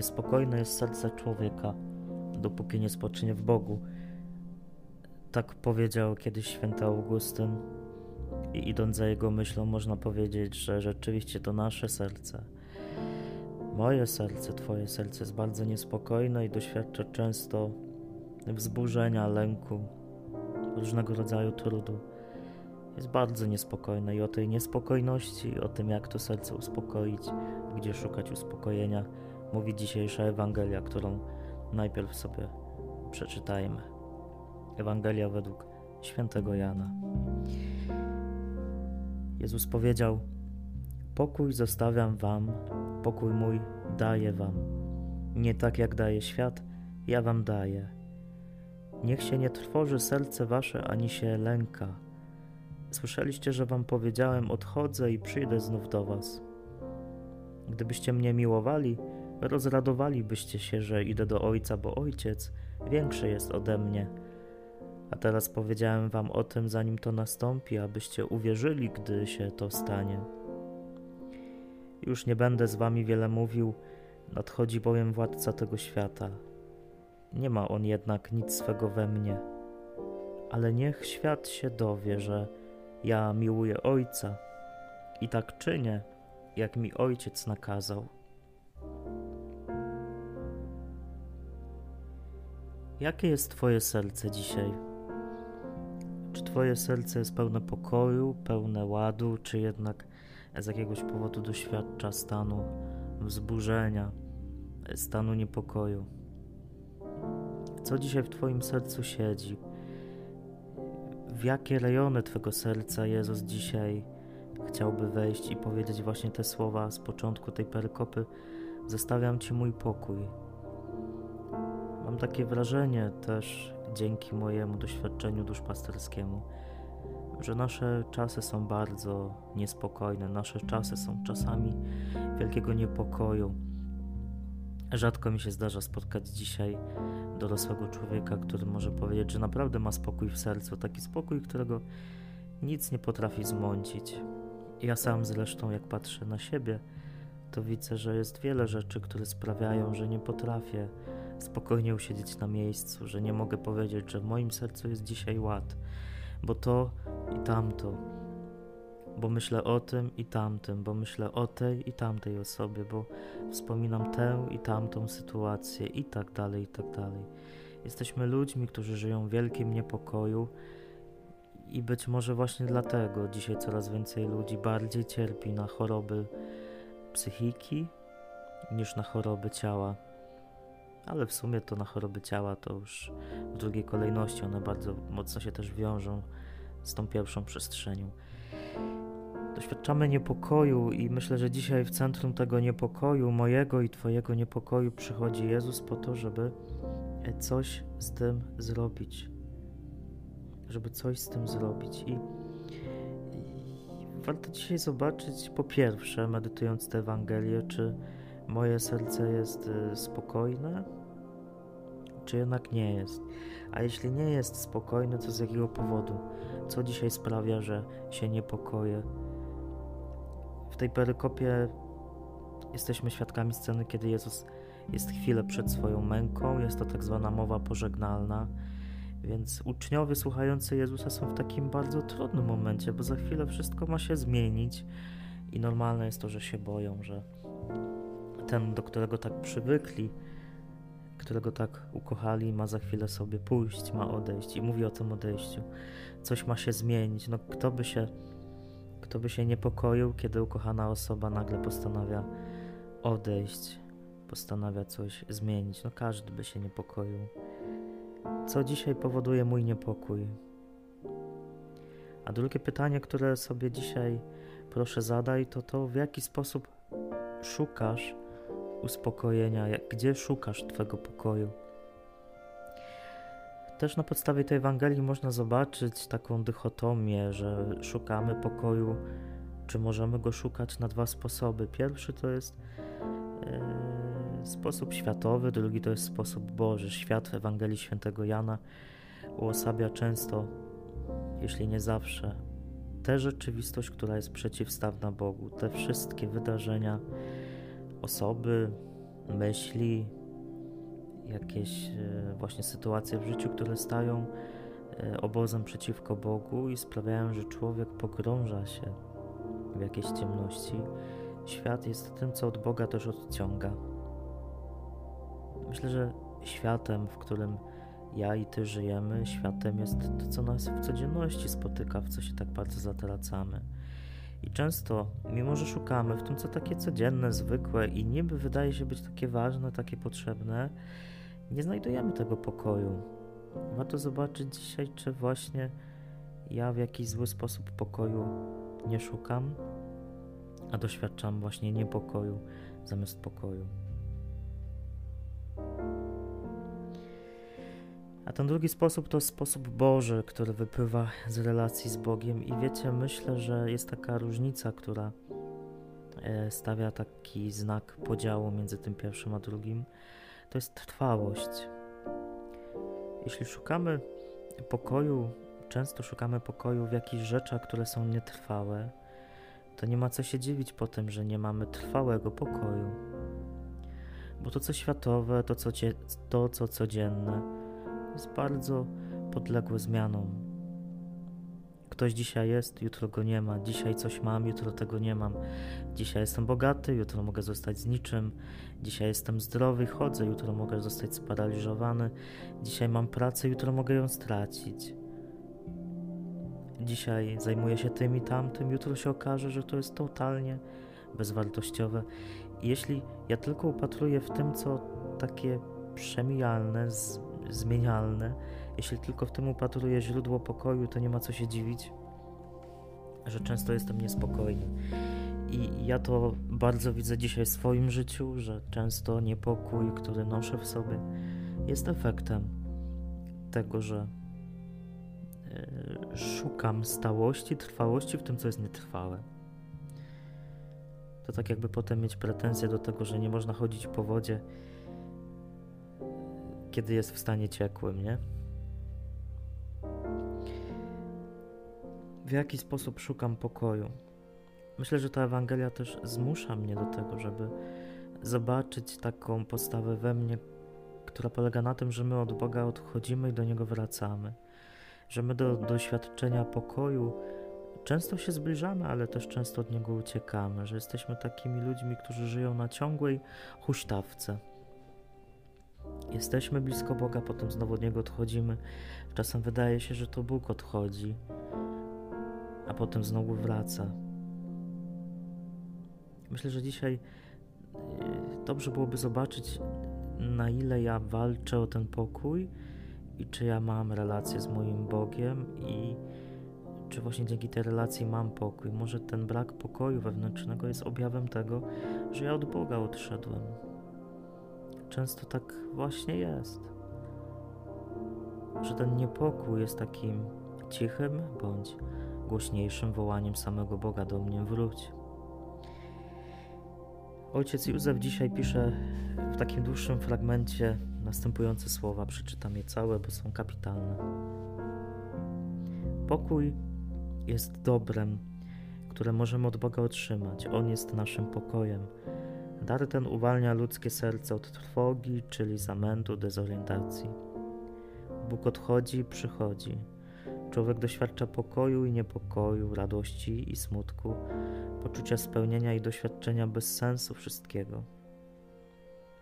niespokojne jest serce człowieka, dopóki nie spoczynie w Bogu. Tak powiedział kiedyś święty Augustyn, i idąc za jego myślą, można powiedzieć, że rzeczywiście to nasze serce, moje serce, Twoje serce jest bardzo niespokojne i doświadcza często wzburzenia, lęku, różnego rodzaju trudu. Jest bardzo niespokojne i o tej niespokojności, o tym, jak to serce uspokoić, gdzie szukać uspokojenia, mówi dzisiejsza Ewangelia, którą najpierw sobie przeczytajmy. Ewangelia według świętego Jana. Jezus powiedział: Pokój zostawiam wam, pokój mój daję wam. Nie tak jak daje świat, ja wam daję. Niech się nie trwoży serce wasze ani się lęka. Słyszeliście, że wam powiedziałem: Odchodzę i przyjdę znów do was. Gdybyście mnie miłowali, rozradowalibyście się, że idę do Ojca, bo Ojciec większy jest ode mnie a teraz powiedziałem wam o tym, zanim to nastąpi, abyście uwierzyli, gdy się to stanie. Już nie będę z wami wiele mówił, nadchodzi bowiem władca tego świata. Nie ma on jednak nic swego we mnie, ale niech świat się dowie, że ja miłuję Ojca i tak czynię, jak mi Ojciec nakazał. Jakie jest Twoje serce dzisiaj? Czy Twoje serce jest pełne pokoju, pełne ładu, czy jednak z jakiegoś powodu doświadcza stanu wzburzenia, stanu niepokoju? Co dzisiaj w Twoim sercu siedzi? W jakie rejony Twego serca Jezus dzisiaj chciałby wejść i powiedzieć właśnie te słowa z początku tej perykopy: Zostawiam Ci mój pokój. Mam takie wrażenie też, dzięki mojemu doświadczeniu duszpasterskiemu, że nasze czasy są bardzo niespokojne, nasze czasy są czasami wielkiego niepokoju. Rzadko mi się zdarza spotkać dzisiaj dorosłego człowieka, który może powiedzieć, że naprawdę ma spokój w sercu, taki spokój, którego nic nie potrafi zmącić. Ja sam zresztą, jak patrzę na siebie, to widzę, że jest wiele rzeczy, które sprawiają, że nie potrafię spokojnie usiedzieć na miejscu, że nie mogę powiedzieć, że w moim sercu jest dzisiaj ład, bo to i tamto, bo myślę o tym i tamtym, bo myślę o tej i tamtej osobie, bo wspominam tę i tamtą sytuację i tak dalej, i tak dalej. Jesteśmy ludźmi, którzy żyją w wielkim niepokoju. I być może właśnie dlatego dzisiaj coraz więcej ludzi bardziej cierpi na choroby psychiki niż na choroby ciała ale w sumie to na choroby ciała to już w drugiej kolejności one bardzo mocno się też wiążą z tą pierwszą przestrzenią. Doświadczamy niepokoju i myślę, że dzisiaj w centrum tego niepokoju, mojego i Twojego niepokoju, przychodzi Jezus po to, żeby coś z tym zrobić. Żeby coś z tym zrobić. I, i warto dzisiaj zobaczyć, po pierwsze, medytując tę Ewangelię, czy moje serce jest y, spokojne, czy jednak nie jest? A jeśli nie jest spokojne, to z jakiego powodu? Co dzisiaj sprawia, że się niepokoję? W tej perykopie jesteśmy świadkami sceny, kiedy Jezus jest chwilę przed swoją męką, jest to tak zwana mowa pożegnalna. Więc uczniowie słuchający Jezusa są w takim bardzo trudnym momencie, bo za chwilę wszystko ma się zmienić i normalne jest to, że się boją, że ten, do którego tak przywykli, którego tak ukochali, ma za chwilę sobie pójść, ma odejść i mówi o tym odejściu. Coś ma się zmienić. No kto by się, kto by się niepokoił, kiedy ukochana osoba nagle postanawia odejść, postanawia coś zmienić. No każdy by się niepokoił. Co dzisiaj powoduje mój niepokój? A drugie pytanie, które sobie dzisiaj proszę zadaj, to to w jaki sposób szukasz uspokojenia, jak, gdzie szukasz Twego pokoju. Też na podstawie tej Ewangelii można zobaczyć taką dychotomię, że szukamy pokoju, czy możemy go szukać na dwa sposoby. Pierwszy to jest e, sposób światowy, drugi to jest sposób Boży. Świat w Ewangelii Świętego Jana uosabia często, jeśli nie zawsze, tę rzeczywistość, która jest przeciwstawna Bogu, te wszystkie wydarzenia, osoby, myśli, jakieś e, właśnie sytuacje w życiu, które stają e, obozem przeciwko Bogu i sprawiają, że człowiek pogrąża się w jakiejś ciemności. Świat jest tym, co od Boga też odciąga. Myślę, że światem, w którym ja i ty żyjemy, światem jest to, co nas w codzienności spotyka, w co się tak bardzo zatracamy. I często, mimo że szukamy w tym, co takie codzienne, zwykłe i niby wydaje się być takie ważne, takie potrzebne, nie znajdujemy tego pokoju. Warto zobaczyć dzisiaj, czy właśnie ja w jakiś zły sposób pokoju nie szukam, a doświadczam właśnie niepokoju zamiast pokoju. A ten drugi sposób to sposób Boży, który wypływa z relacji z Bogiem. I wiecie, myślę, że jest taka różnica, która e, stawia taki znak podziału między tym pierwszym a drugim. To jest trwałość. Jeśli szukamy pokoju, często szukamy pokoju w jakichś rzeczach, które są nietrwałe, to nie ma co się dziwić po tym, że nie mamy trwałego pokoju. Bo to, co światowe, to, co, to, co codzienne, jest bardzo podległe zmianom. Ktoś dzisiaj jest, jutro go nie ma. Dzisiaj coś mam, jutro tego nie mam. Dzisiaj jestem bogaty, jutro mogę zostać z niczym. Dzisiaj jestem zdrowy, chodzę, jutro mogę zostać sparaliżowany. Dzisiaj mam pracę, jutro mogę ją stracić. Dzisiaj zajmuję się tym i tamtym, jutro się okaże, że to jest totalnie bezwartościowe. Jeśli ja tylko upatruję w tym, co takie przemijalne, z zmienialne. Jeśli tylko w tym upatruję źródło pokoju, to nie ma co się dziwić, że często jestem niespokojny. I ja to bardzo widzę dzisiaj w swoim życiu, że często niepokój, który noszę w sobie, jest efektem tego, że e, szukam stałości, trwałości w tym, co jest nietrwałe. To tak jakby potem mieć pretensje do tego, że nie można chodzić po wodzie kiedy jest w stanie ciekłym, nie? W jaki sposób szukam pokoju? Myślę, że ta Ewangelia też zmusza mnie do tego, żeby zobaczyć taką postawę we mnie, która polega na tym, że my od Boga odchodzimy i do Niego wracamy. Że my do doświadczenia pokoju często się zbliżamy, ale też często od Niego uciekamy. Że jesteśmy takimi ludźmi, którzy żyją na ciągłej huśtawce Jesteśmy blisko Boga, potem znowu od Niego odchodzimy. Czasem wydaje się, że to Bóg odchodzi, a potem znowu wraca. Myślę, że dzisiaj y, dobrze byłoby zobaczyć, na ile ja walczę o ten pokój i czy ja mam relację z moim Bogiem i czy właśnie dzięki tej relacji mam pokój. Może ten brak pokoju wewnętrznego jest objawem tego, że ja od Boga odszedłem. Często tak właśnie jest, że ten niepokój jest takim cichym bądź głośniejszym wołaniem samego Boga do mnie wróć. Ojciec Józef dzisiaj pisze w takim dłuższym fragmencie następujące słowa. Przeczytam je całe, bo są kapitalne. Pokój jest dobrem, które możemy od Boga otrzymać. On jest naszym pokojem Dar ten uwalnia ludzkie serce od trwogi, czyli zamętu, dezorientacji. Bóg odchodzi przychodzi. Człowiek doświadcza pokoju i niepokoju, radości i smutku, poczucia spełnienia i doświadczenia bez sensu wszystkiego.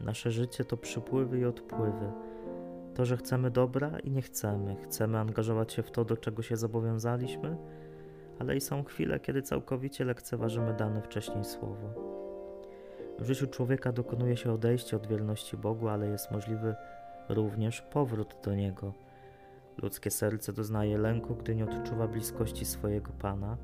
Nasze życie to przypływy i odpływy. To, że chcemy dobra i nie chcemy, chcemy angażować się w to, do czego się zobowiązaliśmy, ale i są chwile, kiedy całkowicie lekceważymy dane wcześniej słowo. W życiu człowieka dokonuje się odejście od wierności Bogu, ale jest możliwy również powrót do Niego. Ludzkie serce doznaje lęku, gdy nie odczuwa bliskości swojego Pana,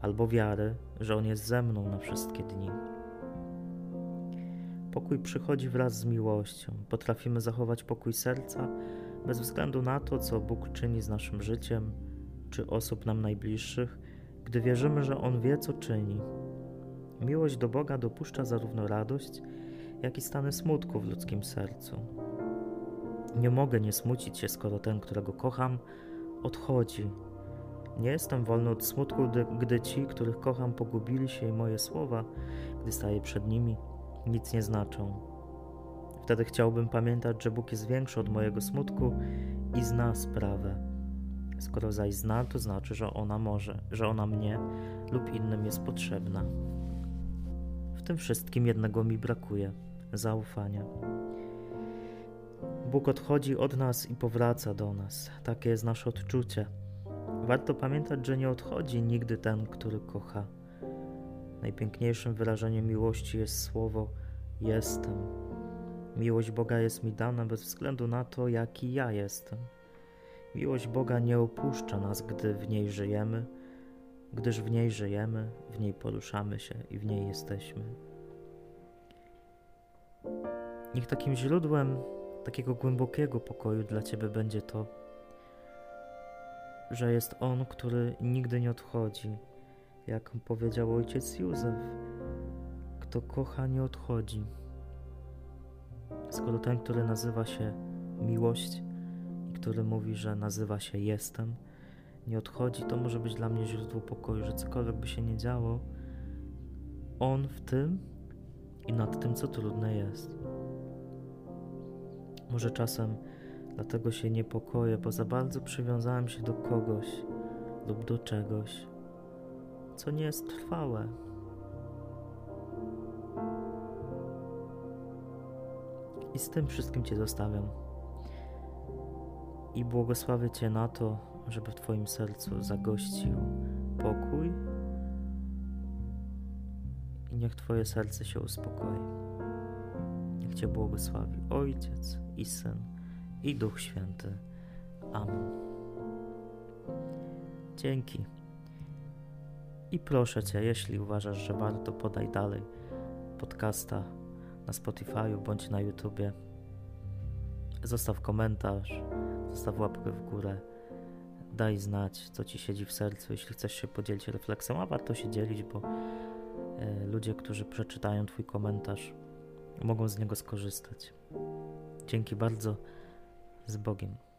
albo wiary, że On jest ze mną na wszystkie dni. Pokój przychodzi wraz z miłością. Potrafimy zachować pokój serca bez względu na to, co Bóg czyni z naszym życiem czy osób nam najbliższych, gdy wierzymy, że On wie, co czyni Miłość do Boga dopuszcza zarówno radość, jak i stany smutku w ludzkim sercu. Nie mogę nie smucić się, skoro ten, którego kocham, odchodzi. Nie jestem wolny od smutku, gdy, gdy ci, których kocham, pogubili się i moje słowa, gdy staję przed nimi, nic nie znaczą. Wtedy chciałbym pamiętać, że Bóg jest większy od mojego smutku i zna sprawę. Skoro zaś zna, to znaczy, że ona może, że ona mnie lub innym jest potrzebna. W tym wszystkim jednego mi brakuje zaufania. Bóg odchodzi od nas i powraca do nas. Takie jest nasze odczucie. Warto pamiętać, że nie odchodzi nigdy ten, który kocha. Najpiękniejszym wyrażeniem miłości jest słowo jestem. Miłość Boga jest mi dana bez względu na to, jaki ja jestem. Miłość Boga nie opuszcza nas, gdy w niej żyjemy, gdyż w niej żyjemy, w niej poruszamy się i w niej jesteśmy. Niech takim źródłem takiego głębokiego pokoju dla Ciebie będzie to, że jest On, który nigdy nie odchodzi. Jak powiedział ojciec Józef, kto kocha, nie odchodzi. Skoro ten, który nazywa się miłość i który mówi, że nazywa się jestem, nie odchodzi, to może być dla mnie źródło pokoju, że cokolwiek by się nie działo, On w tym i nad tym, co trudne jest. Może czasem dlatego się niepokoję, bo za bardzo przywiązałem się do kogoś lub do czegoś, co nie jest trwałe. I z tym wszystkim Cię zostawiam. I błogosławię Cię na to, żeby w Twoim sercu zagościł pokój i niech Twoje serce się uspokoi. Niech Cię błogosławi Ojciec i Syn i Duch Święty. Amen. Dzięki. I proszę Cię, jeśli uważasz, że warto, podaj dalej podcasta na Spotify bądź na YouTubie. Zostaw komentarz, zostaw łapkę w górę. Daj znać, co Ci siedzi w sercu, jeśli chcesz się podzielić refleksją, a warto się dzielić, bo e, ludzie, którzy przeczytają Twój komentarz, mogą z niego skorzystać. Dzięki bardzo. Z Bogiem.